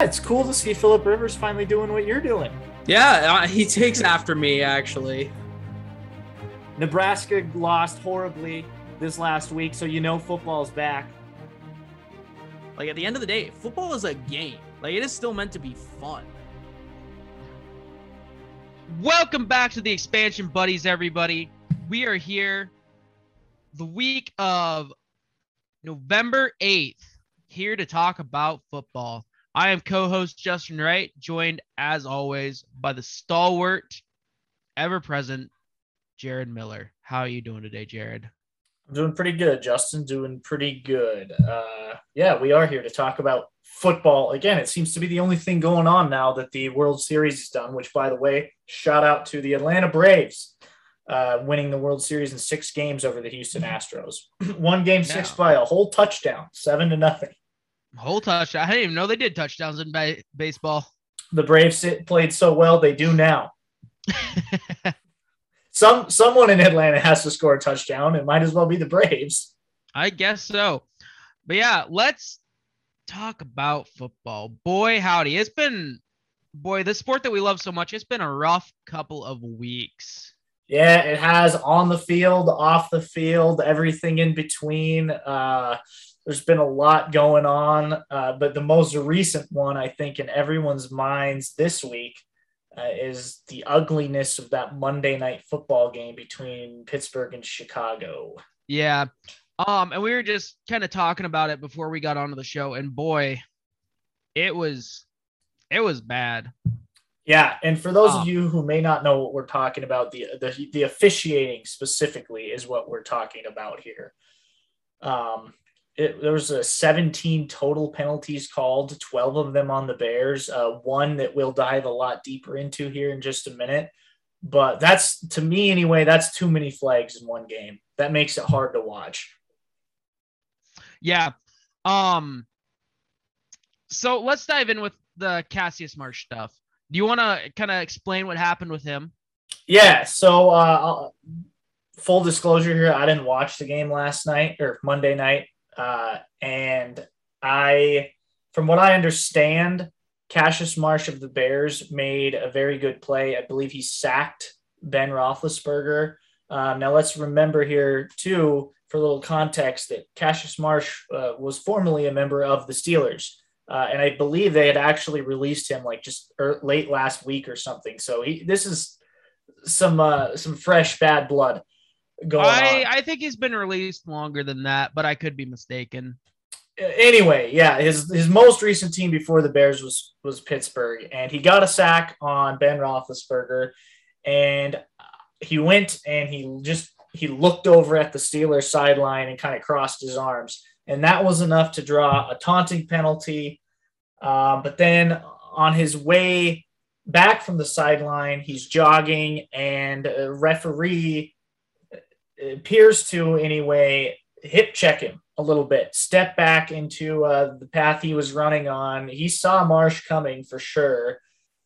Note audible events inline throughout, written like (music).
It's cool to see Philip Rivers finally doing what you're doing. Yeah, uh, he takes after me actually. Nebraska lost horribly this last week, so you know football's back. Like at the end of the day, football is a game. Like it is still meant to be fun. Welcome back to the expansion buddies, everybody. We are here the week of November 8th, here to talk about football. I am co host Justin Wright, joined as always by the stalwart, ever present, Jared Miller. How are you doing today, Jared? I'm doing pretty good, Justin. Doing pretty good. Uh, yeah, we are here to talk about football. Again, it seems to be the only thing going on now that the World Series is done, which, by the way, shout out to the Atlanta Braves. Uh, winning the World Series in six games over the Houston (laughs) Astros. (clears throat) One game six by a whole touchdown, seven to nothing. Whole touchdown. I didn't even know they did touchdowns in ba- baseball. The Braves played so well, they do now. (laughs) Some someone in Atlanta has to score a touchdown. It might as well be the Braves. I guess so. But yeah, let's talk about football. Boy, howdy. It's been, boy, the sport that we love so much, it's been a rough couple of weeks. Yeah, it has on the field, off the field, everything in between. Uh, there's been a lot going on, uh, but the most recent one, I think, in everyone's minds this week uh, is the ugliness of that Monday night football game between Pittsburgh and Chicago. Yeah. Um, and we were just kind of talking about it before we got onto the show, and boy, it was it was bad. Yeah, and for those Ah. of you who may not know what we're talking about, the, the the officiating specifically is what we're talking about here. Um, it, there was a 17 total penalties called, 12 of them on the Bears. Uh, one that we'll dive a lot deeper into here in just a minute. But that's to me anyway. That's too many flags in one game. That makes it hard to watch. Yeah. Um so let's dive in with the Cassius Marsh stuff. Do you want to kind of explain what happened with him? Yeah. So, uh, I'll- full disclosure here, I didn't watch the game last night or Monday night, uh, and I, from what I understand, Cassius Marsh of the Bears made a very good play. I believe he sacked Ben Roethlisberger. Um, now let's remember here too, for a little context, that Cassius Marsh uh, was formerly a member of the Steelers. Uh, and I believe they had actually released him like just er, late last week or something. So he, this is some uh, some fresh bad blood going I on. I think he's been released longer than that, but I could be mistaken. Anyway, yeah, his his most recent team before the Bears was was Pittsburgh, and he got a sack on Ben Roethlisberger, and he went and he just he looked over at the Steelers sideline and kind of crossed his arms, and that was enough to draw a taunting penalty. Um, but then on his way back from the sideline, he's jogging, and a referee appears to anyway hip check him a little bit, step back into uh, the path he was running on. He saw Marsh coming for sure.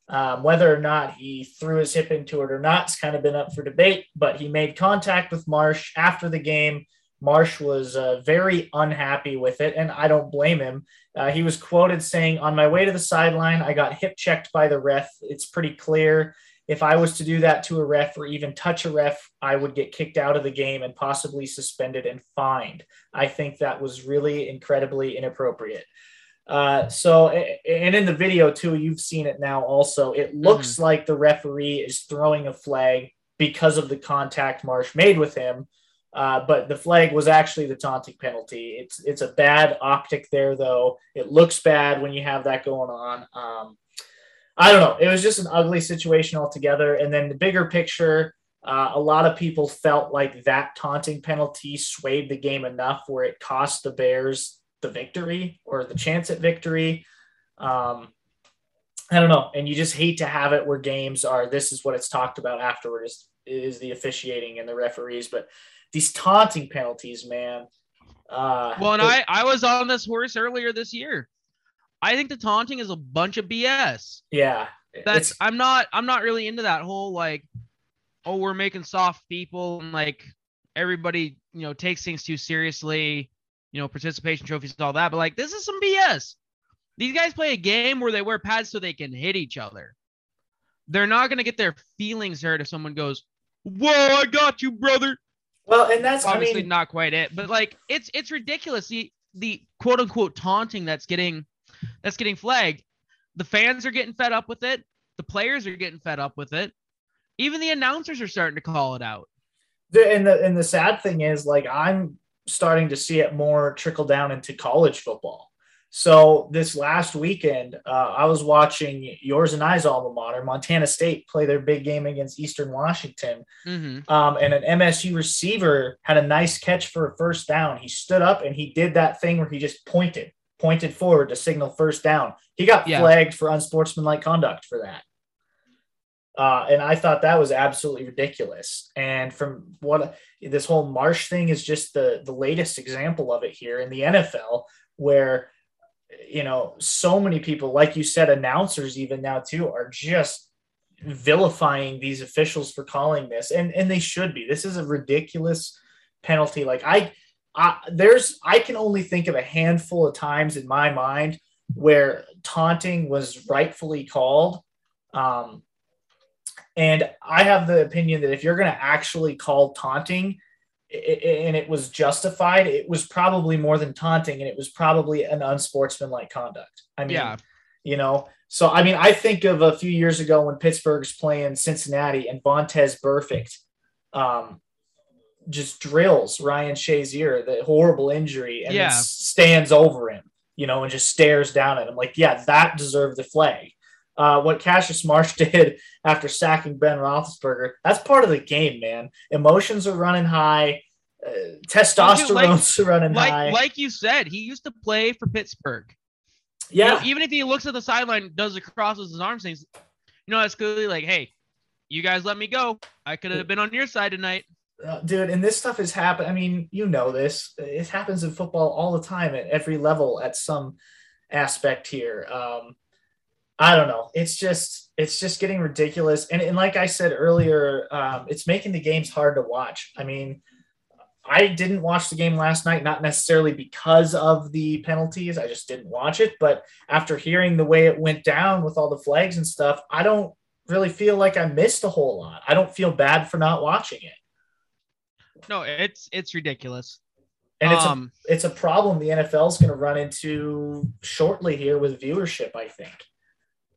Um, whether or not he threw his hip into it or not, it's kind of been up for debate, but he made contact with Marsh after the game. Marsh was uh, very unhappy with it, and I don't blame him. Uh, he was quoted saying, On my way to the sideline, I got hip checked by the ref. It's pretty clear. If I was to do that to a ref or even touch a ref, I would get kicked out of the game and possibly suspended and fined. I think that was really incredibly inappropriate. Uh, so, and in the video too, you've seen it now also. It looks like the referee is throwing a flag because of the contact Marsh made with him. Uh, but the flag was actually the taunting penalty. It's it's a bad optic there, though. It looks bad when you have that going on. Um, I don't know. It was just an ugly situation altogether. And then the bigger picture, uh, a lot of people felt like that taunting penalty swayed the game enough where it cost the Bears the victory or the chance at victory. Um, I don't know. And you just hate to have it where games are. This is what it's talked about afterward is, is the officiating and the referees. But these taunting penalties, man. Uh, Well, and I I was on this horse earlier this year. I think the taunting is a bunch of BS. yeah, That's it's- I'm not I'm not really into that whole like oh we're making soft people and like everybody you know takes things too seriously, you know participation trophies and all that. But like this is some BS. These guys play a game where they wear pads so they can hit each other. They're not going to get their feelings hurt if someone goes, "Whoa, I got you, brother." Well, and that's Obviously I mean, not quite it, but like it's it's ridiculous. The the quote unquote taunting that's getting that's getting flagged. The fans are getting fed up with it. The players are getting fed up with it. Even the announcers are starting to call it out. the, and the and the sad thing is, like, I'm starting to see it more trickle down into college football. So this last weekend, uh, I was watching yours and I's alma mater, Montana State, play their big game against Eastern Washington. Mm-hmm. Um, and an MSU receiver had a nice catch for a first down. He stood up and he did that thing where he just pointed, pointed forward to signal first down. He got Yeah. flagged for unsportsmanlike conduct for that. Uh, and I thought that was absolutely ridiculous. And from what this whole Marsh thing is just the the latest example of it here in the NFL, where you know so many people, like you said, announcers even now too, are just vilifying these officials for calling this, and and they should be. This is a ridiculous penalty. Like I, I there's I can only think of a handful of times in my mind where taunting was rightfully called. Um, and I have the opinion that if you're going to actually call taunting i- i- and it was justified, it was probably more than taunting and it was probably an unsportsmanlike conduct. I mean, Yeah. you know, so I mean, I think of a few years ago when Pittsburgh's playing Cincinnati and Vontaze Burfict um, just drills Ryan Shazier, the horrible injury, and Yeah. stands over him, you know, and just stares down at him. Like, yeah, that deserved the flag. Uh, what Cassius Marsh (laughs) did after sacking Ben Roethlisberger, that's part of the game, man. Emotions are running high, uh, testosterone's (laughs) running high. Like like you said, he used to play for Pittsburgh. You know, yeah, even if he looks at the sideline, does the crosses his arms things, you know, that's clearly like, hey, you guys let me go. I could have been on your side tonight. Uh, dude, and this stuff has happened. I mean, you know this. It happens in football all the time at every level at some aspect here. Um, I don't know. It's just it's just getting ridiculous. And, and like I said earlier, um, it's making the games hard to watch. I mean, I didn't watch the game last night, not necessarily because of the penalties. I just didn't watch it. But after hearing the way it went down with all the flags and stuff, I don't really feel like I missed a whole lot. I don't feel bad for not watching it. No, it's it's ridiculous. And it's um, a it's a problem the NFL is going to run into shortly here with viewership. I think.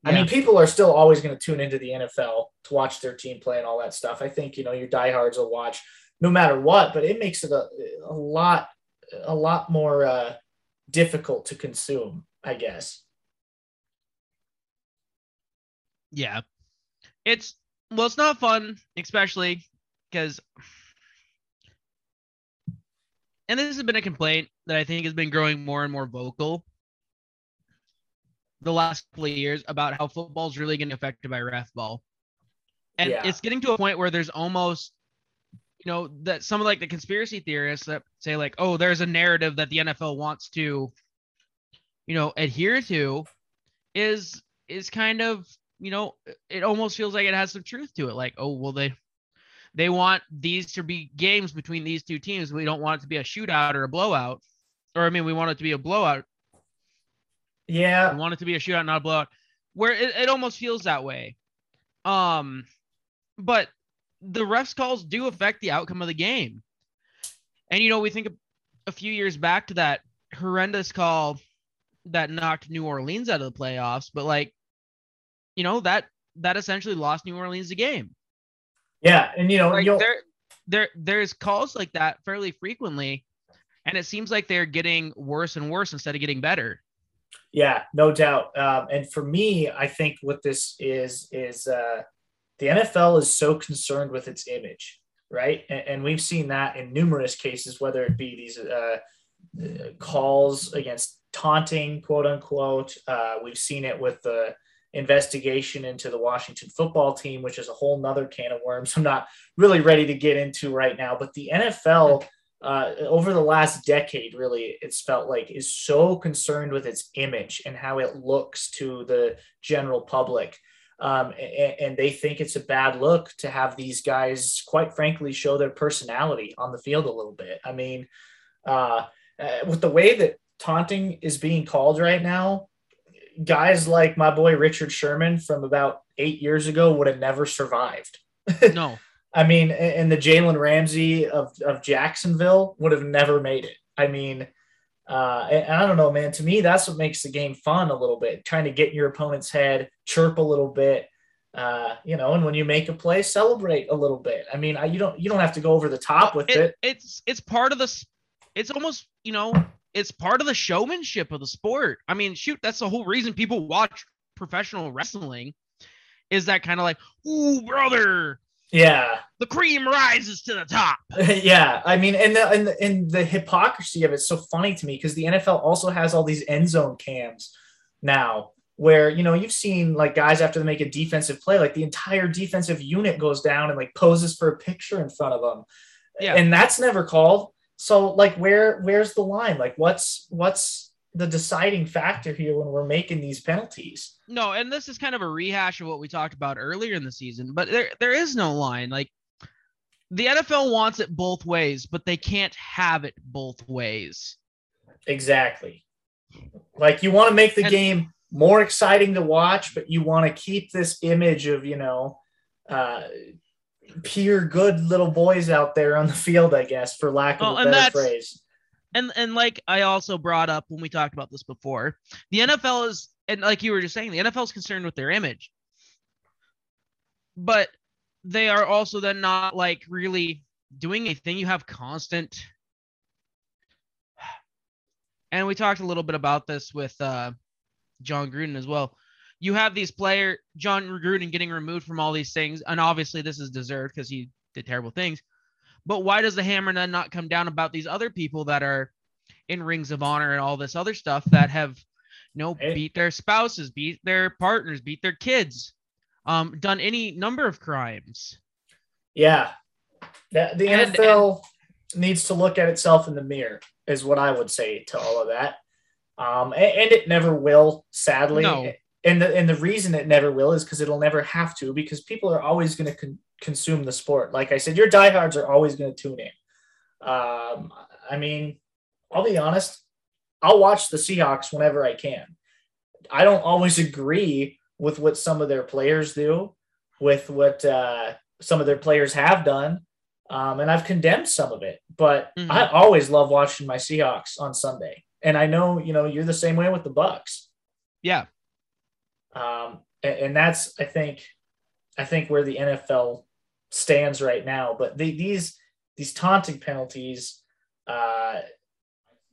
I mean, people are still always going to tune into the NFL to watch their team play and all that stuff. I think you know your diehards will watch no matter what, but it makes it a, a lot a lot more uh, difficult to consume. I guess. yeah, it's well, it's not fun, especially because, and this has been a complaint that I think has been growing more and more vocal the last couple of years about how football is really getting affected by ref ball, and Yeah. it's getting to a point where there's almost you know that some of like the conspiracy theorists that say like oh there's a narrative that the NFL wants to you know adhere to is is kind of you know it almost feels like it has some truth to it like oh well they they want these to be games between these two teams. We don't want it to be a shootout or a blowout. Or i mean we want it to be a blowout. Yeah, we want it to be a shootout not a blowout. Where it, it almost feels that way. Um but the refs calls do affect the outcome of the game. And you know we think a few years back to that horrendous call that knocked new orleans out of the playoffs. But like you know that that essentially lost new orleans the game yeah, and you know, like there there there's calls like that fairly frequently and it seems like they're getting worse and worse instead of getting better Yeah, no doubt. Um, and for me, I think what this is is uh, the NFL is so concerned with its image, right? And, and we've seen that in numerous cases, whether it be these uh, uh, calls against taunting, quote unquote. Uh, we've seen it with the investigation into the Washington football team, which is a whole nother can of worms. I'm not really ready to get into right now, but the NFL uh, over the last decade, really, it's felt like is so concerned with its image and how it looks to the general public. Um, and, and they think it's a bad look to have these guys, quite frankly, show their personality on the field a little bit. I mean, uh, uh, with the way that taunting is being called right now, guys like my boy Richard Sherman from about eight years ago would have never survived. (laughs) No. I mean, and the Jalen Ramsey of, of Jacksonville would have never made it. I mean, uh, and I don't know, man. To me, that's what makes the game fun a little bit. Trying to get in your opponent's head, chirp a little bit, uh, you know, and when you make a play, celebrate a little bit. I mean, I, you don't you don't have to go over the top with it. it, it's it's part of the it's almost you know it's part of the showmanship of the sport i mean shoot that's the whole reason people watch professional wrestling is that kind of like ooh brother Yeah, the cream rises to the top (laughs) yeah. I mean, and the, and the and the hypocrisy of it's so funny to me because the NFL also has all these end zone cams now, where you know you've seen like guys after they make a defensive play, like the entire defensive unit goes down and like poses for a picture in front of them, Yeah. and that's never called. So like, where where's the line? Like, what's what's the deciding factor here when we're making these penalties? no and this is kind of a rehash of what we talked about earlier in the season but there there is no line like the NFL wants it both ways but they can't have it both ways Exactly. Like you want to make the And- game more exciting to watch, but you want to keep this image of, you know, uh, pure good little boys out there on the field, I guess, for lack of Oh, a better phrase. and and like I also brought up when we talked about this before, the NFL is and like you were just saying, the NFL is concerned with their image, but they are also then not like really doing anything. You have constant, (sighs) and we talked a little bit about this with uh, Jon Gruden as well. You have these player Jon Gruden getting removed from all these things, and obviously this is deserved because he did terrible things. But why does the hammer then not come down about these other people that are in rings of honor and all this other stuff that have, you know, Hey. beat their spouses, beat their partners, beat their kids, um, done any number of crimes? Yeah. The, the And- NFL needs to look at itself in the mirror, is what I would say to all of that. Um, and, and it never will, sadly. No. And the and the reason it never will is because it'll never have to, because people are always going to con- consume the sport. Like I said, your diehards are always going to tune in. Um, I mean, I'll be honest, I'll watch the Seahawks whenever I can. I don't always agree with what some of their players do, with what uh, some of their players have done, um, and I've condemned some of it. But Mhm. I always love watching my Seahawks on Sunday, and I know you know you're the same way with the Bucs. Yeah, Um, and, and that's I think I think where the NFL stands right now. But the, these these taunting penalties, uh,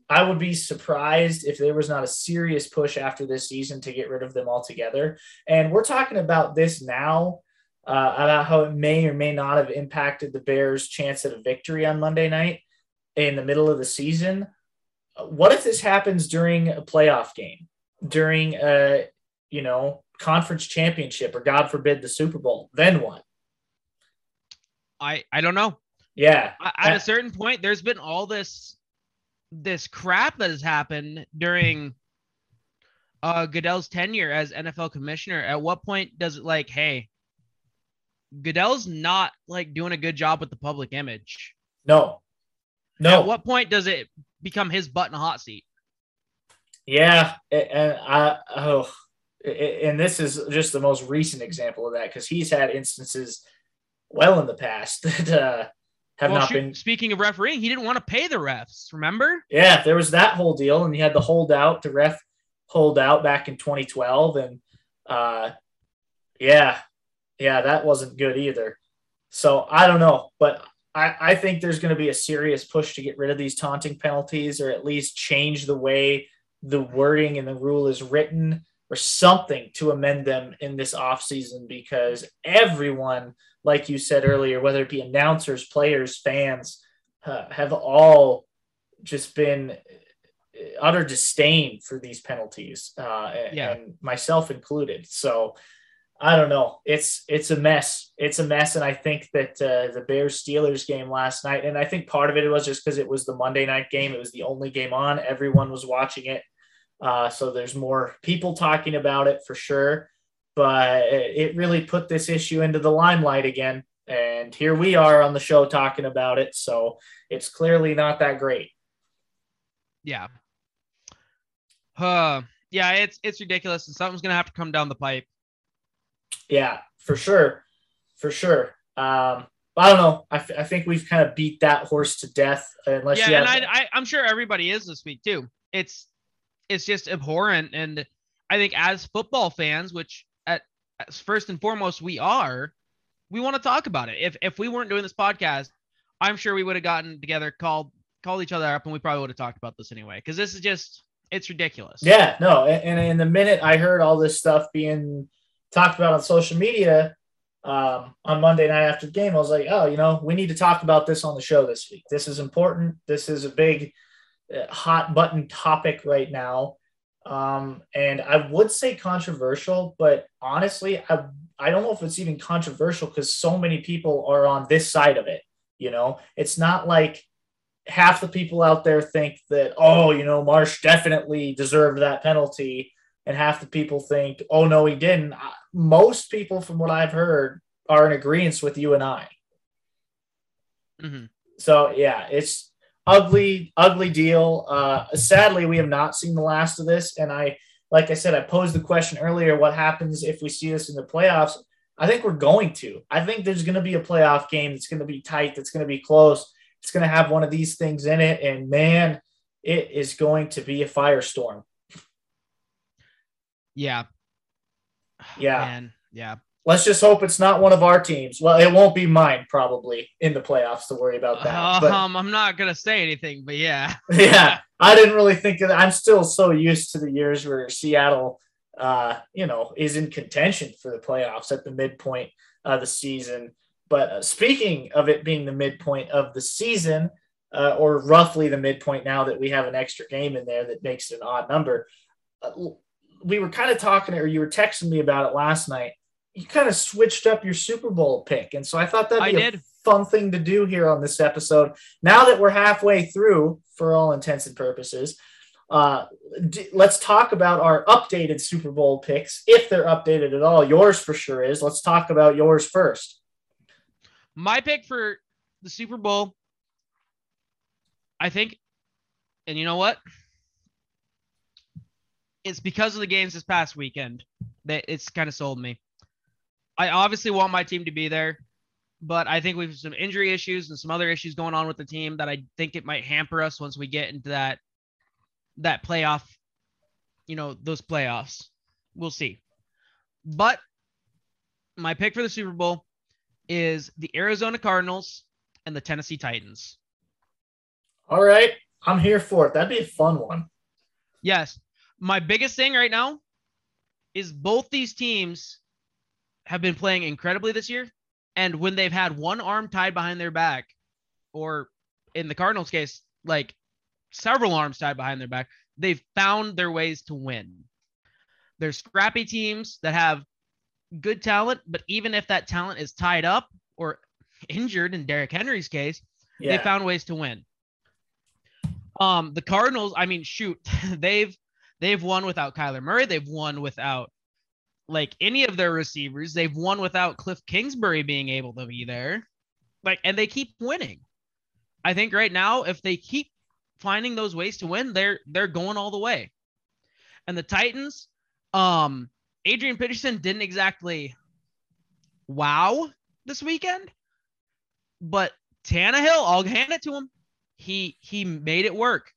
I would be surprised if there was not a serious push after this season to get rid of them altogether. And we're talking about this now. Uh, about how it may or may not have impacted the Bears' chance at a victory on Monday night in the middle of the season. What if this happens during a playoff game, during a you know, conference championship or God forbid the Super Bowl, then what? I I don't know. Yeah. I- At a certain point, there's been all this this crap that has happened during uh Goodell's tenure as NFL commissioner. At what point does it like, hey, Goodell's not like doing a good job with the public image? No. No. At what point does it become his butt in a hot seat? Yeah. And I, oh, and this is just the most recent example of that because he's had instances well in the past (laughs) that uh, have Well, not shoot, been. Speaking of refereeing, he didn't want to pay the refs. Remember? Yeah. There was that whole deal, and he had the holdout, the ref holdout back in 2012. And uh, yeah, yeah, that wasn't good either. So I don't know, but I, I think there's going to be a serious push to get rid of these taunting penalties or at least change the way the wording and the rule is written or something to amend them in this offseason because everyone, like you said earlier, whether it be announcers, players, fans, uh, have all just been utter disdain for these penalties, uh, and, Yeah. and myself included. So I don't know. It's it's a mess. It's a mess, and I think that uh, the Bears Steelers game last night, and I think part of it was just because it was the Monday night game. It was the only game on. Everyone was watching it, uh, so there's more people talking about it for sure. But it really put this issue into the limelight again, and here we are on the show talking about it. So it's clearly not that great. Yeah. Uh, yeah, it's it's ridiculous, and something's gonna have to come down the pipe. Yeah, for sure, for sure. Um, I don't know. I, I think we've kind of beat that horse to death. Unless yeah, and I, I I'm sure everybody is this week too. It's it's just abhorrent, and I think as football fans, which at first and foremost we are, we want to talk about it. If if we weren't doing this podcast, I'm sure we would have gotten together, called called each other up, and we probably would have talked about this anyway. Because this is just it's ridiculous. Yeah, no. And, in the minute I heard all this stuff being talked about on social media um, on Monday night after the game, I was like, oh, you know, we need to talk about this on the show this week. This is important. This is a big, hot button topic right now. Um, and I would say controversial, but honestly, I, I don't know if it's even controversial because so many people are on this side of it. You know, it's not like half the people out there think that, oh, you know, Marsh definitely deserved that penalty. And half the people think, oh, no, he didn't. Most people, from what I've heard, are in agreement with you and I. Mhm. So, yeah, it's ugly, ugly deal. Uh, sadly, we have not seen the last of this. And I, like I said, I posed the question earlier what happens if we see this in the playoffs? I think we're going to. I think there's going to be a playoff game that's going to be tight, that's going to be close. It's going to have one of these things in it. And man, it is going to be a firestorm. Yeah. Yeah. Man. Yeah. Let's just hope it's not one of our teams. Well, it won't be mine probably in the playoffs to worry about that. But um, I'm not gonna say anything, but yeah. (laughs) yeah, I didn't really think of that. I'm still so used to the years where Seattle, uh, you know, is in contention for the playoffs at the midpoint of the season. But uh, speaking of it being the midpoint of the season, uh, or roughly the midpoint now that we have an extra game in there that makes it an odd number, uh, we were kind of talking, or you were texting me about it last night. You kind of switched up your Super Bowl pick, and so I thought that'd be a did. fun thing to do here on this episode. Now that we're halfway through, for all intents and purposes, uh, d- let's talk about our updated Super Bowl picks, if they're updated at all. Yours for sure is. Let's talk about yours first. My pick for the Super Bowl, I think, and you know what? It's because of the games this past weekend that it's kind of sold me. I obviously want my team to be there, but I think we've some injury issues and some other issues going on with the team that I think it might hamper us once we get into that that playoff, you know, those playoffs. We'll see. But my pick for the Super Bowl is the Arizona Cardinals and the Tennessee Titans. All right. I'm here for it. That'd be a fun one. Yes. My biggest thing right now is both these teams have been playing incredibly this year. And when they've had one arm tied behind their back, or in the Cardinals case, like several arms tied behind their back, they've found their ways to win. There's scrappy teams that have good talent, but even if that talent is tied up or injured in Derrick Henry's case, Yeah. they found ways to win. Um, the Cardinals, I mean, shoot, (laughs) they've they've won without Kyler Murray. They've won without like any of their receivers. They've won without Cliff Kingsbury being able to be there. Like, and they keep winning. I think right now, if they keep finding those ways to win, they're they're going all the way. And the Titans, um, Adrian Peterson didn't exactly wow this weekend, but Tannehill, I'll hand it to him. He he made it work.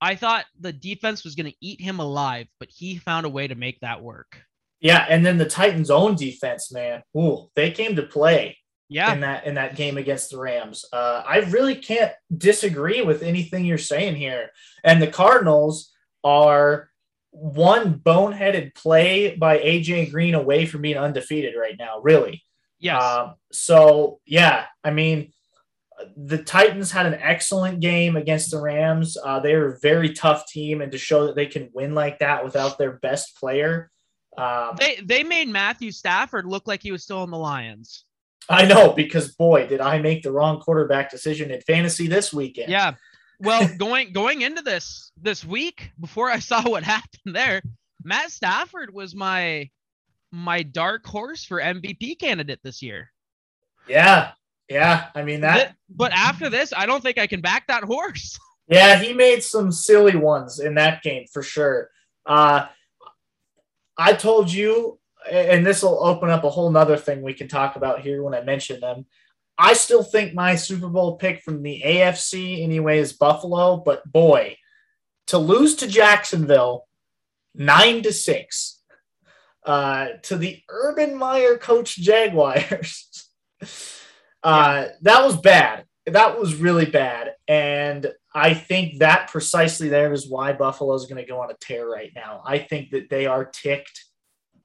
I thought the defense was going to eat him alive, but he found a way to make that work. Yeah, and then the Titans' own defense, man. Ooh, they came to play Yeah, in that in that game against the Rams. Uh, I really can't disagree with anything you're saying here. And the Cardinals are one boneheaded play by AJ Green away from being undefeated right now. Really. yes, Um, so yeah, I mean, the Titans had an excellent game against the Rams. Uh, they're a very tough team, and to show that they can win like that without their best player, um, they they made Matthew Stafford look like he was still in the Lions. I know because boy, did I make the wrong quarterback decision in fantasy this weekend. Yeah. Well, (laughs) going going into this this week, before I saw what (laughs) happened there, Matt Stafford was my my dark horse for MVP candidate this year. yeah, yeah. I mean that. But after this, I don't think I can back that horse. (laughs) Yeah, he made some silly ones in that game for sure. Uh, I told you, and this will open up a whole nother thing we can talk about here when I mention them. I still think my Super Bowl pick from the AFC anyway is Buffalo, but boy, to lose to Jacksonville nine to six uh, to the Urban Meyer coach Jaguars. (laughs) uh, that was bad. That was really bad. And I think that precisely there is why Buffalo is going to go on a tear right now. I think that they are ticked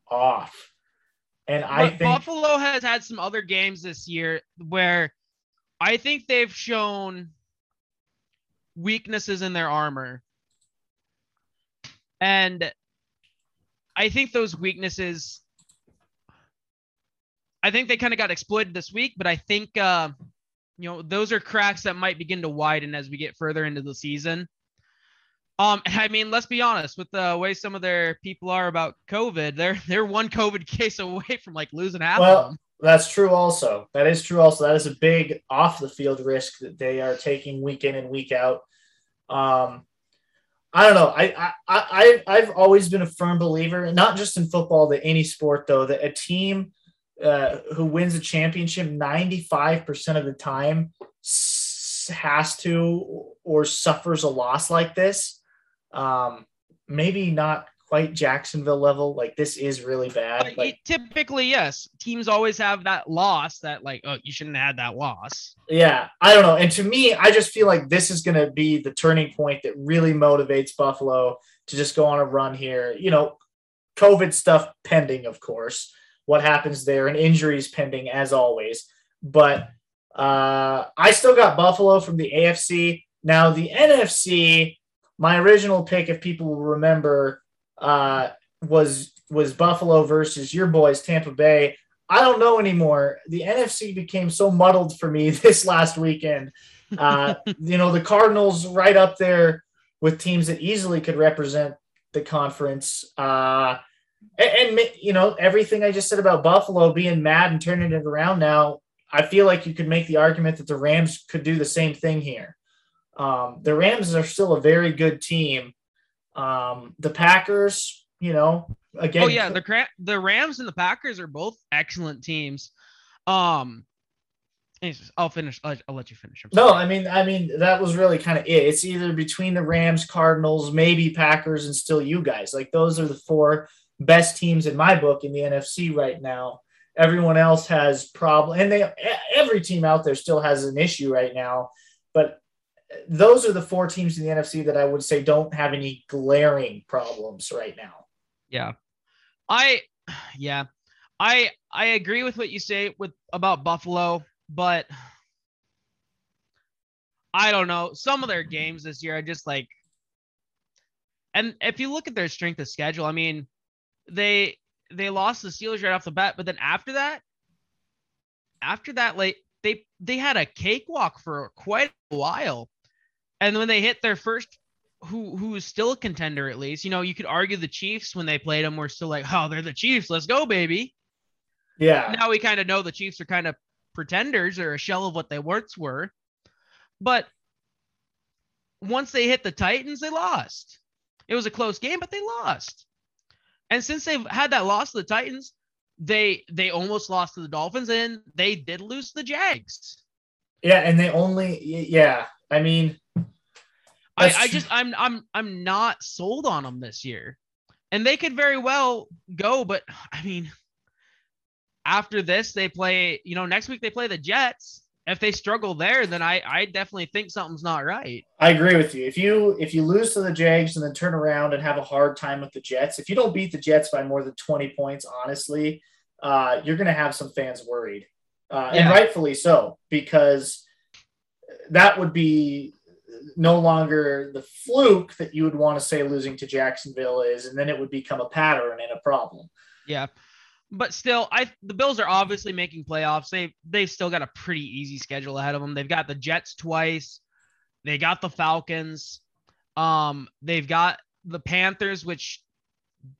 off. And I think Buffalo has had some other games this year where I think they've shown weaknesses in their armor. And I think those weaknesses I think they kind of got exploited this week, but I think uh you know those are cracks that might begin to widen as we get further into the season. Um, (laughs) I mean, let's be honest with the way some of their people are about COVID. They're (laughs) they're one COVID (laughs) case away from like losing half Well, of them. That's true. Also, that is true. Also, that is a big off the field risk that they are taking week in and week out. Um, I don't know. I I I I've always been a firm believer, not just in football, that any sport though, that a team uh, who wins a championship ninety five percent of the time s- has to or suffers a loss like this. Um, maybe not quite Jacksonville level. Like this is really bad. Like, typically, yes, teams always have that loss that like, oh, you shouldn't have had that loss. Yeah, I don't know. And to me, I just feel like this is going to be the turning point that really motivates Buffalo to just go on a run here. You know, COVID stuff pending, of course, what happens there, and injuries pending as always. But uh, I still got Buffalo from the AFC. Now, the NFC, my original pick, if people remember, uh, was was Buffalo versus your boys, Tampa Bay. I don't know anymore. The NFC became so muddled for me (laughs) this last weekend. Uh, (laughs) you know, the Cardinals right up there with teams that easily could represent the conference. Uh, and, and, you know, everything I just said about Buffalo being mad and turning it around now, I feel like you could make the argument that the Rams could do the same thing here. Um, the Rams are still a very good team. Um, the Packers, you know, again, oh yeah, the the Rams and the Packers are both excellent teams. Um, I'll finish. I'll, I'll let you finish. No. I mean, I mean that was really kind of it. It's either between the Rams, Cardinals, maybe Packers, and still you guys. Like those are the four best teams in my book in the NFC right now. Everyone else has problem, and they every team out there still has an issue right now. But those are the four teams in the NFC that I would say don't have any glaring problems right now. Yeah. I yeah. I I agree with what you say with about Buffalo, but I don't know. Some of their games this year are just like and if you look at their strength of schedule, I mean, they they lost the Steelers right off the bat, but then after that, after that, like they they had a cakewalk for quite a while. And when they hit their first who who is still a contender at least. You know, you could argue the Chiefs when they played them were still like, oh, they're the Chiefs. Let's go, baby. Yeah, Now we kind of know the Chiefs are kind of pretenders or a shell of what they once were. But once they hit the Titans, they lost. It was a close game, but they lost. And since they've had that loss to the Titans, they they almost lost to the Dolphins and they did lose to the Jags. yeah, and they only yeah. I mean, I, I just I'm I'm I'm not sold on them this year. And they could very well go, but I mean after this they play, you know, next week they play the Jets. If they struggle there, then I I definitely think something's not right. I agree with you. If you if you lose to the Jags and then turn around and have a hard time with the Jets, if you don't beat the Jets by more than twenty points, honestly, uh, you're going to have some fans worried, uh, and rightfully so, because that would be no longer the fluke that you would want to say losing to Jacksonville is, and then it would become a pattern and a problem. Yeah. But still, I the Bills are obviously making playoffs. They they've still got a pretty easy schedule ahead of them. They've got the Jets twice. They got the Falcons. Um, they've got the Panthers, which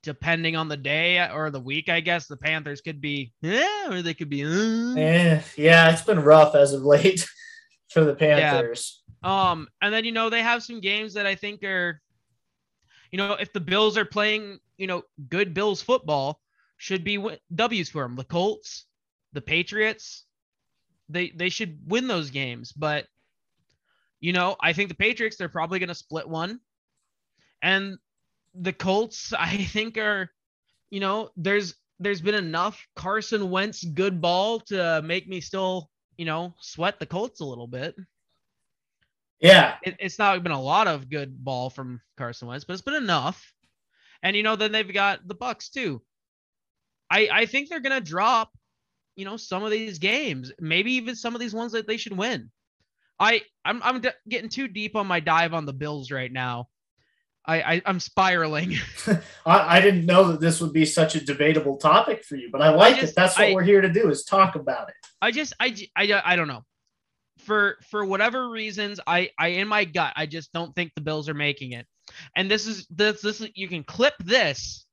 depending on the day or the week, I guess the Panthers could be yeah, or they could be uh. Eh, yeah, it's been rough as of late (laughs) for the Panthers. Um, and then you know they have some games that I think are, you know, if the Bills are playing, you know, good Bills football, should be win- W's for them. The Colts, the Patriots, they they should win those games. But you know, I think the Patriots they're probably going to split one, and the Colts (laughs) I think are, you know, there's there's been enough Carson Wentz good ball to make me still, you know, sweat the Colts a little bit. Yeah. It, it's not been a lot of good ball from Carson Wentz, but it's been enough. And you know, then they've got the Bucs too. I I think they're gonna drop, you know, some of these games, maybe even some of these ones that they should win. I I'm I'm d- getting too deep on my dive on the Bills right now. I, I I'm spiraling. (laughs) (laughs) I, I didn't know that this would be such a debatable topic for you, but I like just- it. That's what I- we're here to do is talk about it. I just I, I I don't know. For for whatever reasons, I I in my gut, I just don't think the Bills are making it. And this is this this you can clip this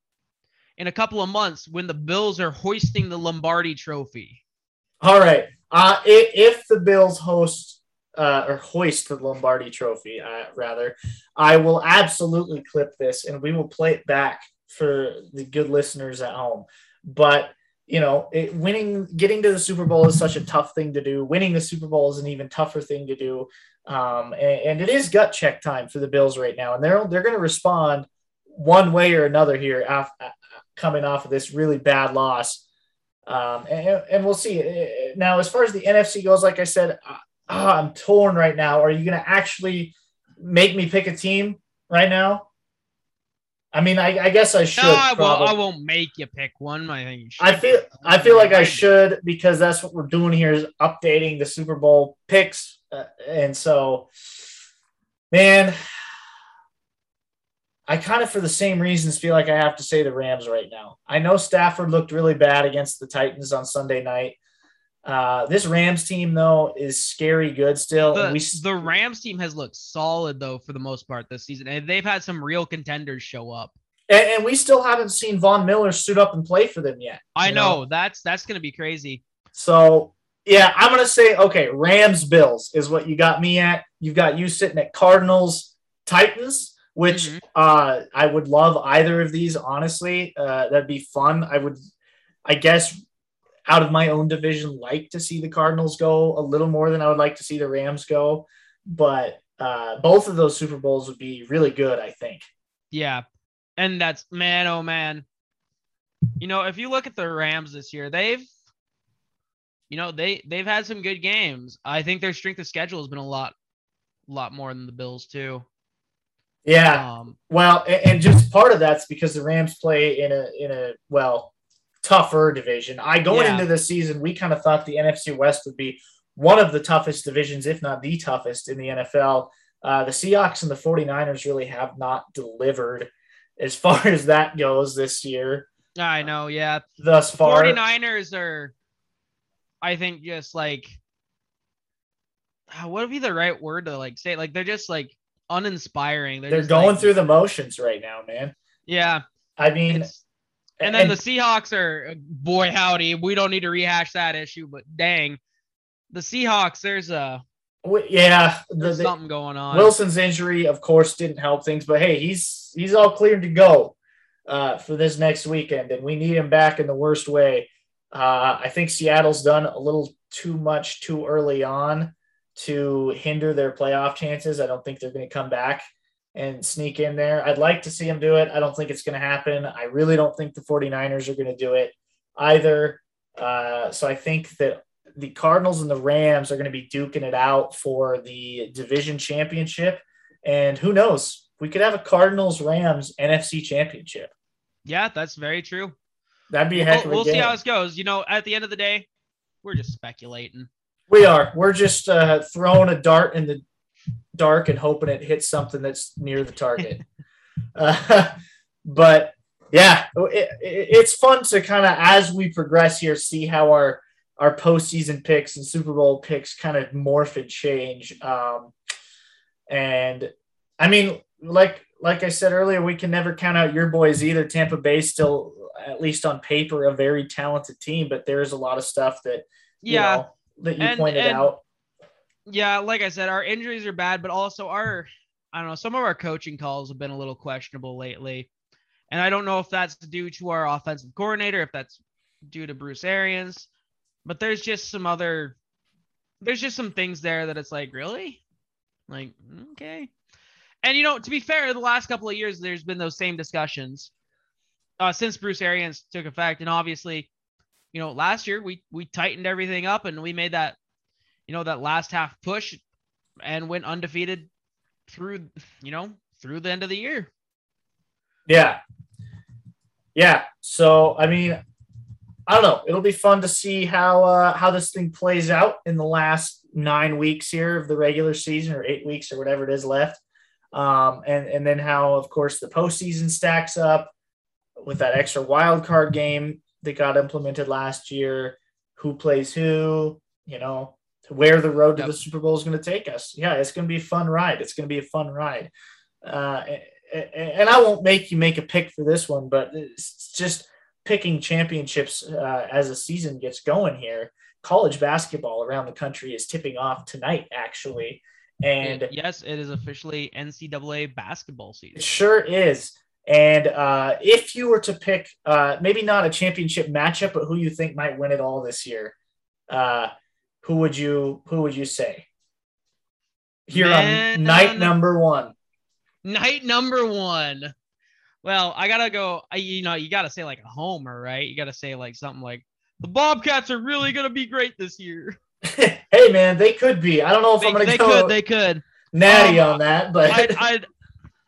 in a couple of months when the Bills are hoisting the Lombardi trophy. All right. Uh, if, if the Bills host uh, or hoist the Lombardi Trophy, uh, rather, I will absolutely clip this and we will play it back for the good listeners at home. But you know, it, winning, getting to the Super Bowl is such a tough thing to do. Winning the Super Bowl is an even tougher thing to do. Um, and, and it is gut check time for the Bills right now, and they're they're going to respond one way or another here af- coming off of this really bad loss. Um, and, and we'll see. Now, as far as the NFC goes, like I said, uh, I'm torn right now. Are you going to actually make me pick a team right now? I mean, I, I guess I should. No, I won't. I won't make you pick one. I think you should. I feel I feel like I should because that's what we're doing here is updating the Super Bowl picks, uh, and so, man, I kind of for the same reasons feel like I have to say the Rams right now. I know Stafford looked really bad against the Titans on Sunday night. Uh, this Rams team though is scary good still. The, we the Rams team has looked solid though for the most part this season, and they've had some real contenders show up. and, and we still haven't seen Von Miller suit up and play for them yet. I you know, that's that's gonna be crazy. So yeah, I'm gonna say okay, Rams Bills is what you got me at. You've got you sitting at Cardinals Titans, which Mhm. uh, I would love either of these. Honestly, uh, that'd be fun. I would, I guess, out of my own division, like to see the Cardinals go a little more than I would like to see the Rams go. But uh, both of those Super Bowls would be really good. I think. Yeah. And that's man, oh man. You know, if you look at the Rams this year, they've you know, they they've had some good games. I think their strength of schedule has been a lot lot more than the Bills too. Yeah, Um Well, and just part of that's because the Rams play in a in a well tougher division. I going Yeah. into the season, we kind of thought the NFC West would be one of the toughest divisions, if not the toughest in the NFL. Uh, the Seahawks and the 49ers really have not delivered as (laughs) far as that goes this year I know, yeah. thus far. 49ers are I think just like uh, what would be the right word to like say? Like they're just like uninspiring. They're, They're going like- through the motions right now, man. Yeah. I mean, It's, and then the Seahawks are boy howdy. We don't need to rehash that issue, but dang, the Seahawks. There's a yeah, the, there's the- something going on. Wilson's injury, of course, didn't help things, but hey, he's he's all cleared to go uh, for this next weekend, and we need him back in the worst way. Uh, I think Seattle's done a little too much too early on to hinder their playoff chances. I don't think they're going to come back and sneak in there. I'd like to see them do it. I don't think it's going to happen. I really don't think the 49ers are going to do it either. Uh, so I think that the Cardinals and the Rams are going to be duking it out for the division championship. And who knows? We could have a Cardinals Rams NFC championship. yeah, that's very true. That'd be a heck We'll, of a we'll see how this goes. You know, at the end of the day, we're just speculating. We are. We're just uh, throwing a dart in the dark and hoping it hits something that's near the target. (laughs) uh, (laughs) but yeah, it, it- it's fun to kind of as we progress here see how our our postseason picks and Super Bowl picks kind of morph and change. Um, and I mean, like like I said earlier, we can never count out your boys either. Tampa Bay still, at least on paper, a very talented team, but there's a lot of stuff that you Yeah, know, that you And- pointed and- out. yeah. Like I said, our injuries are bad, but also our I don't know. Some of our coaching calls have been a little questionable lately, and I don't know if that's due to our offensive coordinator, if that's due to Bruce Arians, but there's just some other, there's just some things there that it's like, really, like okay. And you know, to be fair, the last couple of years there's been those same discussions uh, since Bruce Arians took effect, and obviously, you know, last year we we tightened everything up and we made that, you know, that last half push and went undefeated through, you know, through the end of the year. Yeah. Yeah. So, I mean, I don't know. It'll be fun to see how uh, how this thing plays out in the last nine weeks here of the regular season, or eight weeks, or whatever it is left, um, and and then how, of course, the postseason stacks up with that extra wild card game that got implemented last year. Who plays who? You know, where the road to yep. the Super Bowl is going to take us. Yeah, it's going to be a fun ride. It's going to be a fun ride. Uh, and I won't make you make a pick for this one, but it's just picking championships uh, as the season gets going here. College basketball around the country is tipping off tonight, actually. And yes, it is officially NCAA basketball season. It sure is. And uh, if you were to pick, uh, maybe not a championship matchup, but who you think might win it all this year, uh, who would you who would you say? Here Man, on night number one. Night number one. Well, I gotta go. I, you know, you gotta say like a homer, right? You gotta say like something like the Bobcats are really gonna be great this year. (laughs) hey, man, they could be. I don't know if they, I'm gonna they go. Could, they could. Natty um, on that, but I'd, I'd,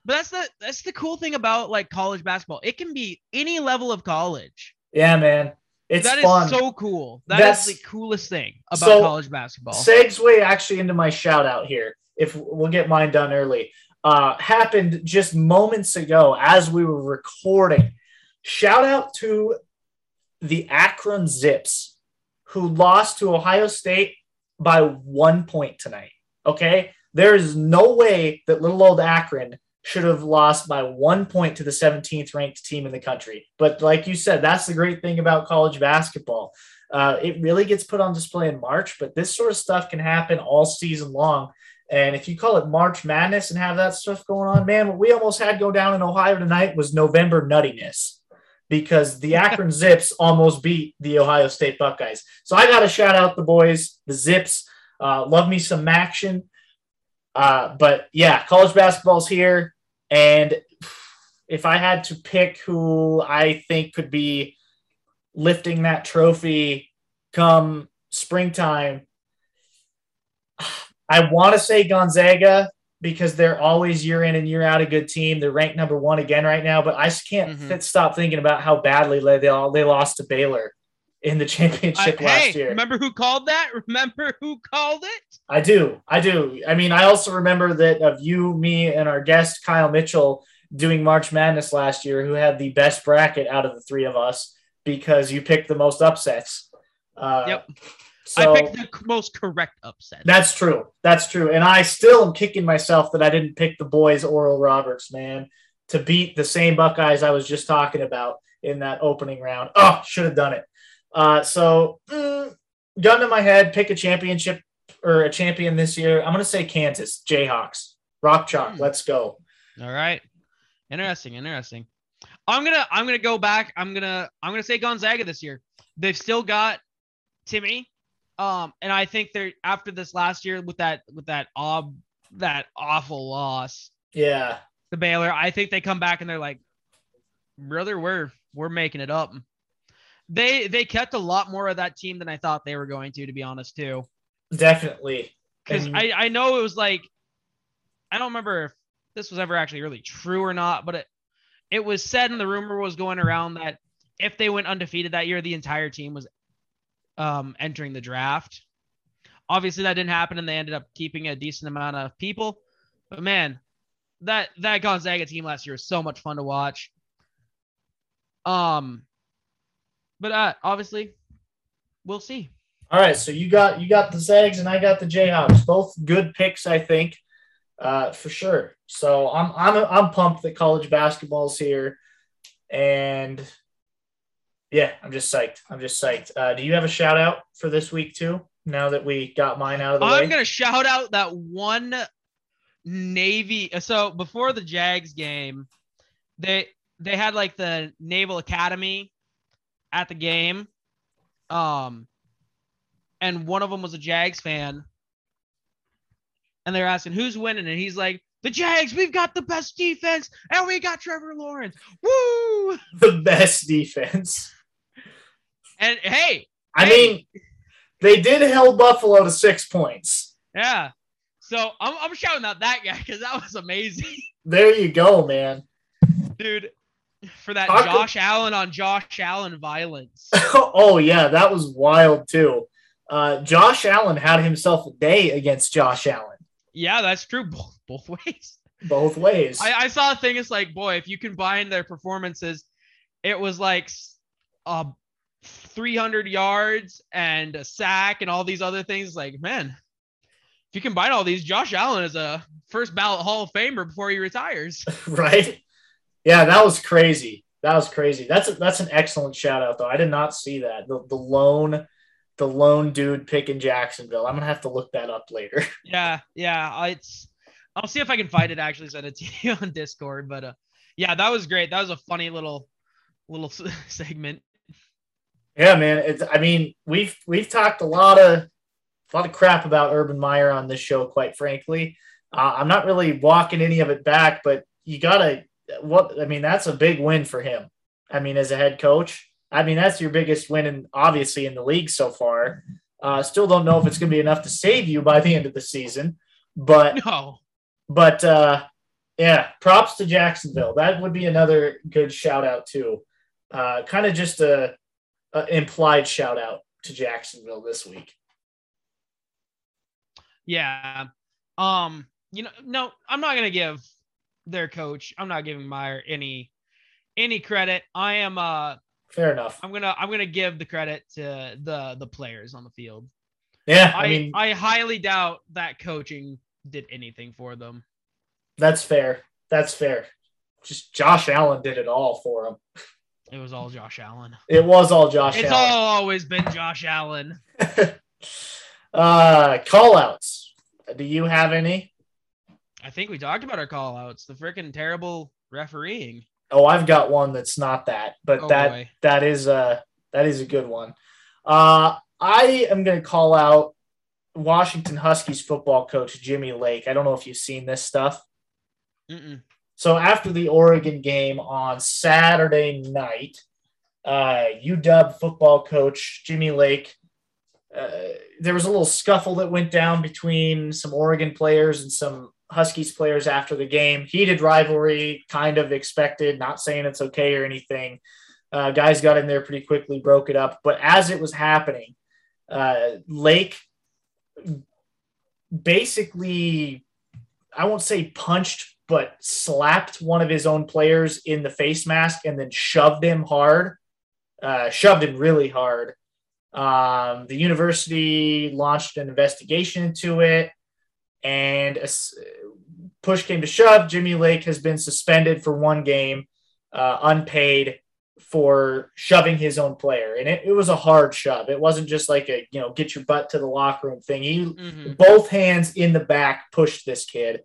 but that's the that's the cool thing about like college basketball. It can be any level of college. Yeah, man. It's that fun. is so cool. That That's, is the coolest thing about so, college basketball. Segue actually into my shout out here. If we'll get mine done early. Uh, happened just moments ago as we were recording. Shout out to the Akron Zips, who lost to Ohio State by one point tonight. Okay. There is no way that little old Akron should have lost by one point to the 17th ranked team in the country. But like you said, that's the great thing about college basketball. Uh, it really gets put on display in March, but this sort of stuff can happen all season long. And if you call it March Madness and have that stuff going on, man, what we almost had go down in Ohio tonight was November nuttiness because the Akron Zips almost beat the Ohio State Buckeyes. So I got to shout out the boys, the Zips. Uh, love me some action. Uh, but yeah, college basketball's here. And if I had to pick who I think could be lifting that trophy come springtime, I want to say Gonzaga because they're always year in and year out a good team. They're ranked number one again right now, but I just can't mm-hmm. stop thinking about how badly they all they lost to Baylor in the championship uh, last hey, year. Remember who called that? (laughs) Remember who called it? I do. I do. I mean, I also remember that of you, me, and our guest Kyle Mitchell doing March Madness last year, who had the best bracket out of the three of us because you picked the most upsets. Uh, yep. So, I picked the most correct upset. That's true. That's true. And I still am kicking myself that I didn't pick the boys Oral Roberts, man, to beat the same Buckeyes I was just talking about in that opening round. Oh, should have done it. Uh, so, mm, gun to my head, pick a championship or a champion this year. I'm going to say Kansas Jayhawks. Rock chalk. Hmm. Let's go. All right. Interesting. Interesting. I'm gonna I'm gonna go back. I'm gonna I'm gonna say Gonzaga this year. They've still got Timme, um, and I think they're after this last year with that with that ob that awful loss. Yeah, the Baylor. I think they come back and they're like, brother, we're we're making it up they they kept a lot more of that team than I thought they were going to, to be honest, too. Definitely. Because I, I know it was like I don't remember if this was ever actually really true or not, but it it was said and the rumor was going around that if they went undefeated that year, the entire team was um entering the draft. Obviously that didn't happen and they ended up keeping a decent amount of people. But man, that that Gonzaga team last year was so much fun to watch. Um but uh, obviously, we'll see. All right, so you got you got the Zags and I got the Jayhawks. Both good picks, I think, uh, for sure. So I'm I'm I'm pumped that college basketball's here, and yeah, I'm just psyched. I'm just psyched. Uh, do you have a shout out for this week too? Now that we got mine out of the I'm way, I'm gonna shout out that one Navy. So before the Jags game, they they had like the Naval Academy at the game. Um, and one of them was a Jags fan. And they're asking who's winning, and he's like, "The Jags. We've got the best defense, and we got Trevor Lawrence. Woo!" The best defense. And hey, I Hey. mean, they did held Buffalo to six points. yeah. So I'm, I'm shouting out that guy because that was amazing, There you go, man. dude. For that Talk- Josh Allen on Josh Allen violence. (laughs) oh yeah, that was wild too. Uh, Josh Allen had himself a day against Josh Allen, yeah, that's true. (laughs) Both, both ways. both ways. I, I saw a thing. It's like, boy, if you combine their performances, it was like uh, 300 yards and a sack and all these other things. Like, man, if you combine all these, Josh Allen is a first ballot Hall of Famer before he retires. (laughs) right? Yeah, that was crazy. That was crazy. That's a, that's an excellent shout out though. I did not see that. The the lone the lone dude picking Jacksonville. I'm gonna have to look that up later. (laughs) yeah, yeah. It's. I'll see if I can find it. Actually, send it to (laughs) you on Discord. But uh, yeah, that was great. That was a funny little little (laughs) segment. Yeah, man. It's I mean, we've we've talked a lot of a lot of crap about Urban Meyer on this show, quite frankly. Uh, I'm not really walking any of it back, but you gotta what I mean, that's a big win for him. I mean, as a head coach. I mean, that's your biggest win and obviously in the league so far. Uh, still don't know if it's gonna be enough to save you by the end of the season, but (laughs) No. but uh, yeah, props to Jacksonville. That would be another good shout out too. Uh, kind of just a, a implied shout out to Jacksonville this week. Yeah. Um, you know, no, I'm not gonna give their coach, I'm not giving Meyer any any credit. I am uh Fair enough. I'm gonna I'm gonna give the credit to the the players on the field. Yeah, I I mean I highly doubt that coaching did anything for them. that's fair. That's fair. Just Josh Allen did it all for him. It was all Josh Allen. It was all Josh It's Allen. all always been Josh Allen. (laughs) uh, call outs. Do you have any? I think we talked about our call outs, the freaking terrible refereeing. Oh, I've got one that's not that, but Oh that boy. that is a that is a good one. Uh, I am going to call out Washington Huskies football coach Jimmy Lake. I don't know if you've seen this stuff. Mm-mm. So after the Oregon game on Saturday night, uh, UW football coach Jimmy Lake. Uh, there was a little scuffle that went down between some Oregon players and some Huskies players after the game. Heated rivalry, kind of expected. Not saying it's okay or anything. Uh, guys got in there pretty quickly, broke it up. But as it was happening, uh, Lake basically, I won't say punched, but slapped one of his own players in the face mask and then shoved him hard, uh, shoved him really hard. Um, the university launched an investigation into it, and push came to shove. Jimmy Lake has been suspended for one game, uh, unpaid for shoving his own player, and it, it was a hard shove. It wasn't just like a you know get your butt to the locker room thing. He Mhm. both hands in the back pushed this kid.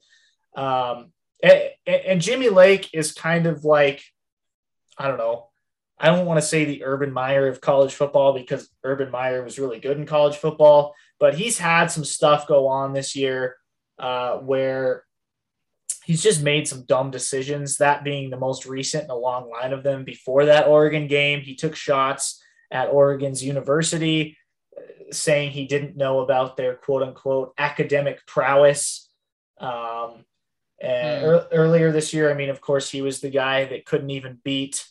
Um, and, and Jimmy Lake is kind of like, I don't know. I don't want to say the Urban Meyer of college football because Urban Meyer was really good in college football, but he's had some stuff go on this year uh, where he's just made some dumb decisions. That being the most recent in a long line of them. Before that Oregon game, he took shots at Oregon's university saying he didn't know about their quote unquote academic prowess. Um, and Hmm. ear- earlier this year, I mean, of course, he was the guy that couldn't even beat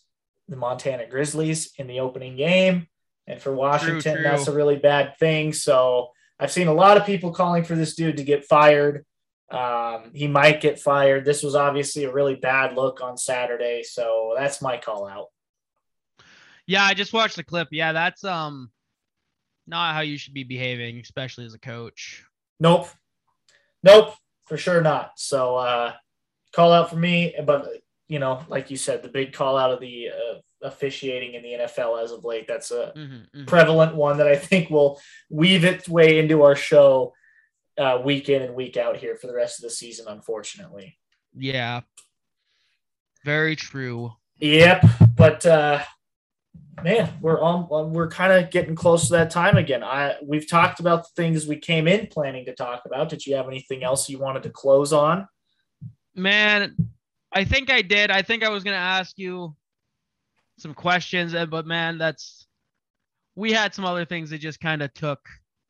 the Montana Grizzlies in the opening game. And for Washington, true. that's a really bad thing. So I've seen a lot of people calling for this dude to get fired. Um, he might get fired. This was obviously a really bad look on Saturday. So that's my call out. Yeah, I just watched the clip. Yeah, that's um not how you should be behaving, especially as a coach. Nope. Nope, for sure not. So uh call out for me, but you know, like you said, the big call out of the uh, officiating in the NFL as of late. That's a Mhm, mhm. prevalent one that I think will weave its way into our show uh, week in and week out here for the rest of the season, unfortunately. Yeah. Very true. Yep, but uh, man, we're on. We're kind of getting close to that time again. I we've talked about the things we came in planning to talk about. Did you have anything else you wanted to close on? Man, I think I did. I think I was gonna ask you some questions, but man, that's we had some other things that just kind of took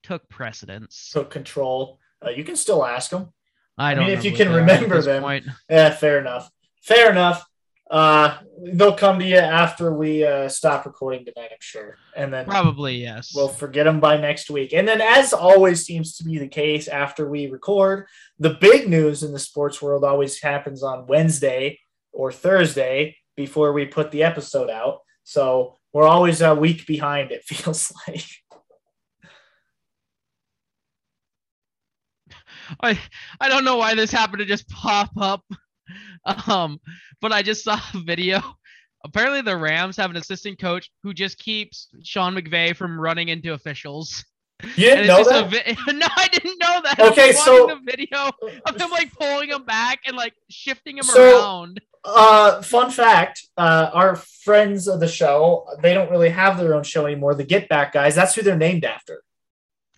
took precedence. Took control. Uh, you can still ask them. I I don't. mean, if you can they are at remember them. point. Yeah, fair enough. Fair enough. Uh, they'll come to you after we uh, stop recording tonight, I'm sure, and then Probably yes. We'll forget them by next week. And then, as always seems to be the case after we record, the big news in the sports world always happens on Wednesday or Thursday before we put the episode out. So we're always a week behind, it (laughs) feels like. I I don't know why this happened to just pop up. Um, but I just saw a video. Apparently, the Rams have an assistant coach who just keeps Sean McVay from running into officials. You didn't know that? vi- (laughs) no, I didn't know that. Okay, so- the video of him like pulling him back and like shifting him So- around. Uh, fun fact: uh, our friends of the show, they don't really have their own show anymore. The Get Back guys, that's who they're named after.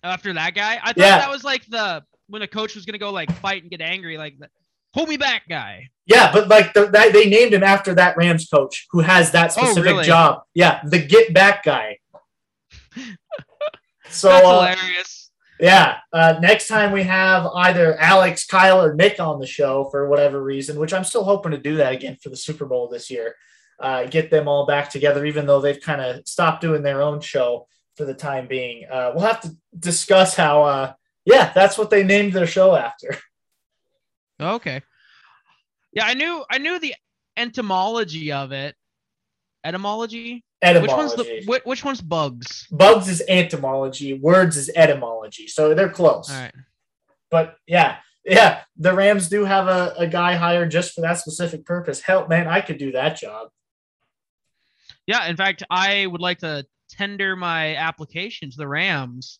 After that guy, I thought Yeah. that was like the when a coach was gonna go like fight and get angry, like the hold me back guy. Yeah, but like the, that, they named him after that Rams coach who has that Oh, specific really? job. Yeah, the Get Back guy. (laughs) so That's uh, hilarious. Yeah. Uh, next time we have either Alex, Kyle, or Nick on the show for whatever reason, which I'm still hoping to do that again for the Super Bowl this year. Uh, get them all back together, even though they've kind of stopped doing their own show for the time being. Uh, we'll have to discuss how, uh, yeah, that's what they named their show after. (laughs) Okay. Yeah, I knew I knew the entomology of it. Etymology? Etymology. Which one's the which, which one's bugs? Bugs is entomology, words is etymology. So they're close. All right. But yeah, yeah, the Rams do have a, a guy hired just for that specific purpose. Help, man, I could do that job. Yeah, in fact, I would like to tender my application to the Rams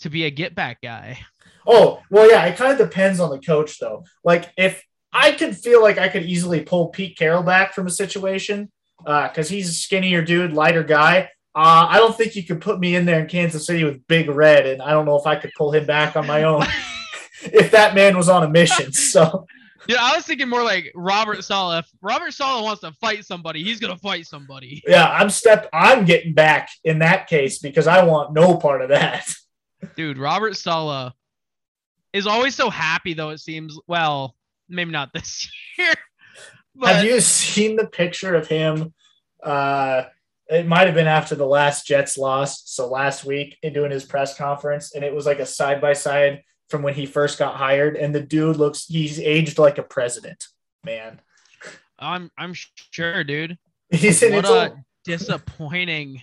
to be a get back guy. Oh, well, yeah, it kind of depends on the coach, though. Like, if I could feel like I could easily pull Pete Carroll back from a situation because he's a skinnier dude, lighter guy. Uh, I don't think you could put me in there in Kansas City with Big Red, and I don't know if I could pull him back on my own (laughs) if that man was on a mission. So, Yeah, I was thinking more like Robert Saleh. If Robert Saleh wants to fight somebody, he's gonna fight somebody. yeah, I'm step. I'm getting back in that case because I want no part of that. Dude, Robert Saleh is always so happy though, it seems. Well, maybe not this (laughs) year. But Have you seen the picture of him? Uh, it might have been after the last Jets loss, so last week in doing his press conference, and it was like a side by side from when he first got hired, and the dude looks he's aged like a president, man. I'm I'm sure, dude. (laughs) He's What a disappointing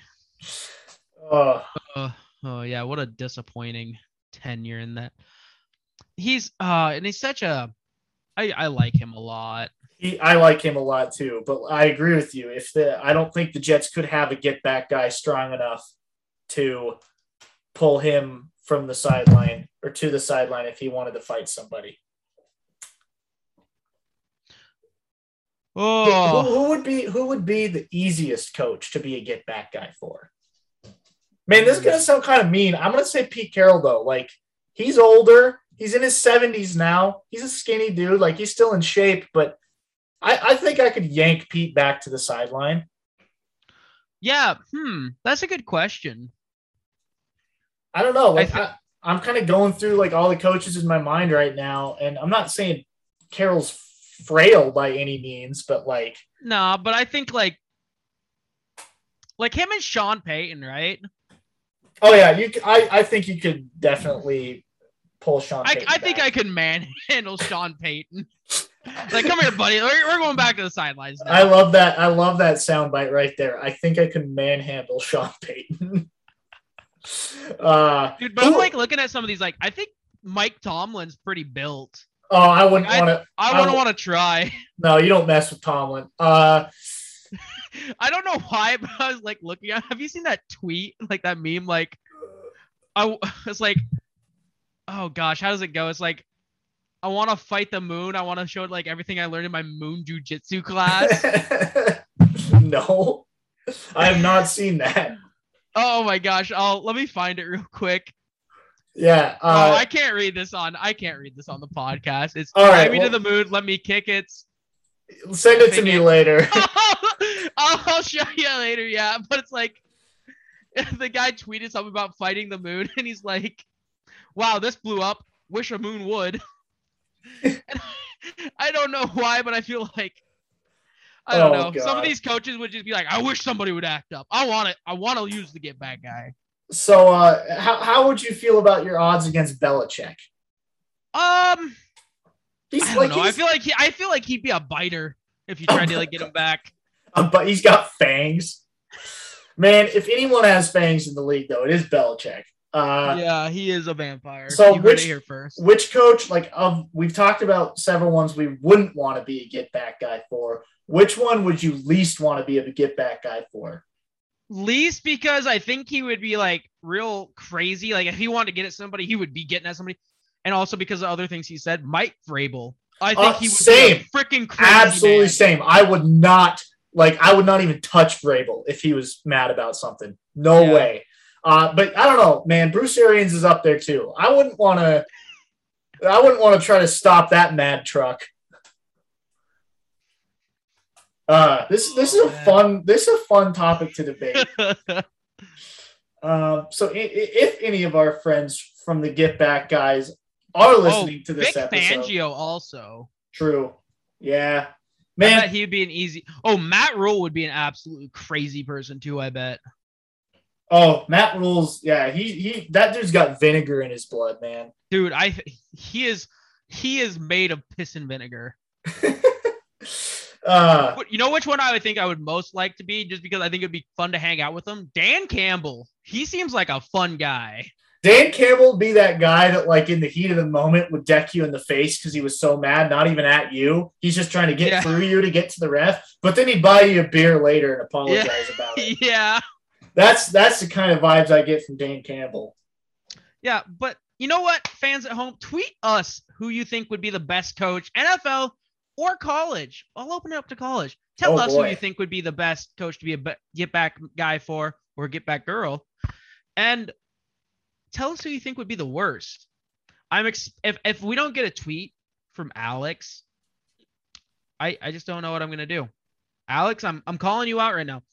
(laughs) oh, Oh yeah, what a disappointing tenure in that. He's uh and he's such a I I like him a lot. He, I like him a lot too, but I agree with you. If the I don't think the Jets could have a get back guy strong enough to pull him from the sideline or to the sideline if he wanted to fight somebody. Oh. Who, Oh, who would be who would be the easiest coach to be a get back guy for? Man, this is gonna sound kind of mean. I'm gonna say Pete Carroll though. Like he's older, he's in his 70s now. He's a skinny dude, like he's still in shape, but I, I think I could yank Pete back to the sideline. yeah. Hmm, that's a good question. I don't know. Like I I'm kind of going through like all the coaches in my mind right now, and I'm not saying Carroll's frail by any means, but like No, but I think like like him and Sean Payton, right? oh yeah, you I I think you could definitely pull Sean. I, Payton I think. I could manhandle Sean Payton. (laughs) like, come here, buddy. We're, we're going back to the sidelines now. I love that. I love that soundbite right there. I think I can manhandle Sean Payton. (laughs) uh, Dude, but I'm Ooh. like looking at some of these, like, I think Mike Tomlin's pretty built. oh, I wouldn't want to. I I wouldn't want to try. No, you don't mess with Tomlin. Uh, (laughs) I don't know why, but I was like looking at. Have you seen that tweet, like that meme? Like, I w- (laughs) it's like oh gosh, how does it go? It's like I want to fight the moon. I want to show it like everything I learned in my moon jujitsu class. (laughs) no, I have not seen that. oh my gosh, I'll let me find it real quick. Yeah. oh, Uh, I can't read this on. I can't read this on the podcast. It's All right, me well- to the moon. Let me kick it. send it to me later. I'll, (laughs) I'll show you later. Yeah, but it's like (laughs) the guy tweeted something about fighting the moon, and he's like, "Wow, this blew up. Wish a moon would." (laughs) I don't know why, but I feel like I don't Oh, know. Some of these coaches would just be like, "I wish somebody would act up. I want it. I want to use the get back guy." So, uh, how, how would you feel about your odds against Belichick? Um, He's I don't like, know. I feel like he, I feel like he'd be a biter if you tried to like get him back. (laughs) but he's got fangs. Man, if anyone has fangs in the league, though, it is Belichick. Uh, yeah, he is a vampire. so you which- here first. Which coach, like, of we've talked about several ones we wouldn't want to be a get back guy for. Which one would you least want to be a get back guy for? Least because I think he would be like real crazy. Like if he wanted to get at somebody, he would be getting at somebody. And also because of other things he said, Mike Vrabel. I think Uh, he would same. be freaking crazy. Absolutely man. same. I would not like. I would not even touch Vrabel if he was mad about something. No Yeah. way. Uh, but I don't know, man. Bruce Arians is up there too. I wouldn't want to. I wouldn't want to try to stop that mad truck. Uh, this this is a fun this is a fun topic to debate. (laughs) Um, so if any of our friends from the Get Back guys are listening to this Oh, Vic episode, Fangio also. true, yeah, I man. bet he'd be an easy. Oh, Matt Rhule would be an absolutely crazy person too. I bet. Oh, Matt Rhule's. Yeah, he he that dude's got vinegar in his blood, man. Dude, I he is he is made of piss and vinegar. (laughs) uh You know which one I would think I would most like to be, just because I think it'd be fun to hang out with him. Dan Campbell. He seems like a fun guy. Dan Campbell would be that guy that like in the heat of the moment would deck you in the face because he was so mad, not even at you. He's just trying to get Yeah. through you to get to the ref, but then he'd buy you a beer later and (laughs) apologize about it. (laughs) yeah, That's that's the kind of vibes I get from Dan Campbell. yeah. But you know what, fans at home, tweet us who you think would be the best coach, NFL or college. I'll open it up to college. Tell Oh, us boy. who you think would be the best coach to be a get back guy for or get back girl, and tell us who you think would be the worst. I'm ex- if if we don't get a tweet from Alex, I I just don't know what I'm gonna do. Alex, I'm I'm calling you out right now.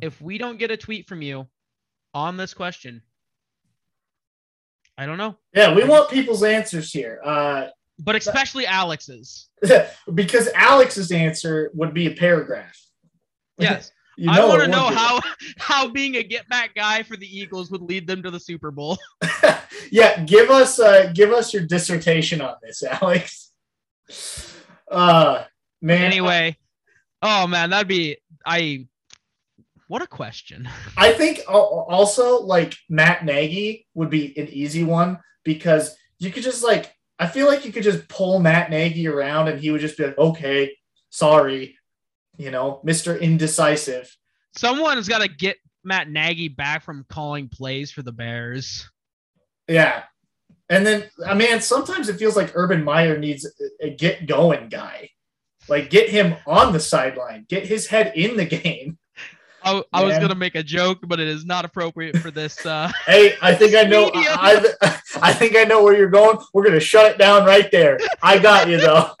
If we don't get a tweet from you on this question, I don't know. Yeah, we want people's answers here. Uh But especially Alex's. (laughs) because Alex's answer would be a paragraph. Yes. (laughs) You I want to know how (laughs) how being a get back guy for the Eagles would lead them to the Super Bowl. yeah, give us uh give us your dissertation on this, Alex. Uh man. anyway, oh man, that'd be I what a question. I think also like Matt Nagy would be an easy one because you could just like I feel like you could just pull Matt Nagy around and he would just be like, okay, sorry, you know, Mr. Indecisive. Someone's got to get Matt Nagy back from calling plays for the Bears. Yeah. And then uh, I mean sometimes it feels like Urban Meyer needs a get going guy. Like get him on the sideline, get his head in the (laughs) game. I, I was gonna make a joke, but it is not appropriate for this. Uh, (laughs) Hey, I think I know. I, I, I think I know where you're going. We're gonna shut it down right there. I got you though. (laughs)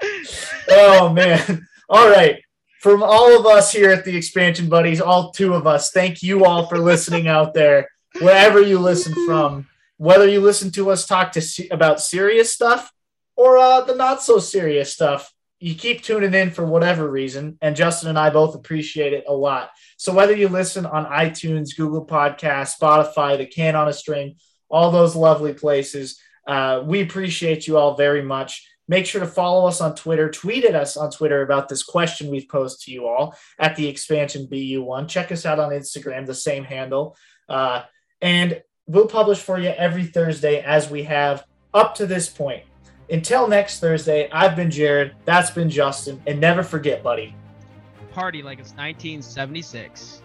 Oh man. All right. From all of us here at the Expansion Buddies, all two of us, thank you all for listening out there, wherever you listen from. Whether you listen to us talk to about serious stuff or uh, the not so serious stuff, you keep tuning in for whatever reason. And Justin and I both appreciate it a lot. So whether you listen on iTunes, Google Podcasts, Spotify, the Can on a String, all those lovely places, uh, we appreciate you all very much. Make sure to follow us on Twitter. Tweet at us on Twitter about this question we've posed to you all at the Expansion BU1. Check us out on Instagram, the same handle. Uh, and we'll publish for you every Thursday as we have up to this point. Until next Thursday, I've been Jared. That's been Justin. And never forget, buddy. party like it's 1976.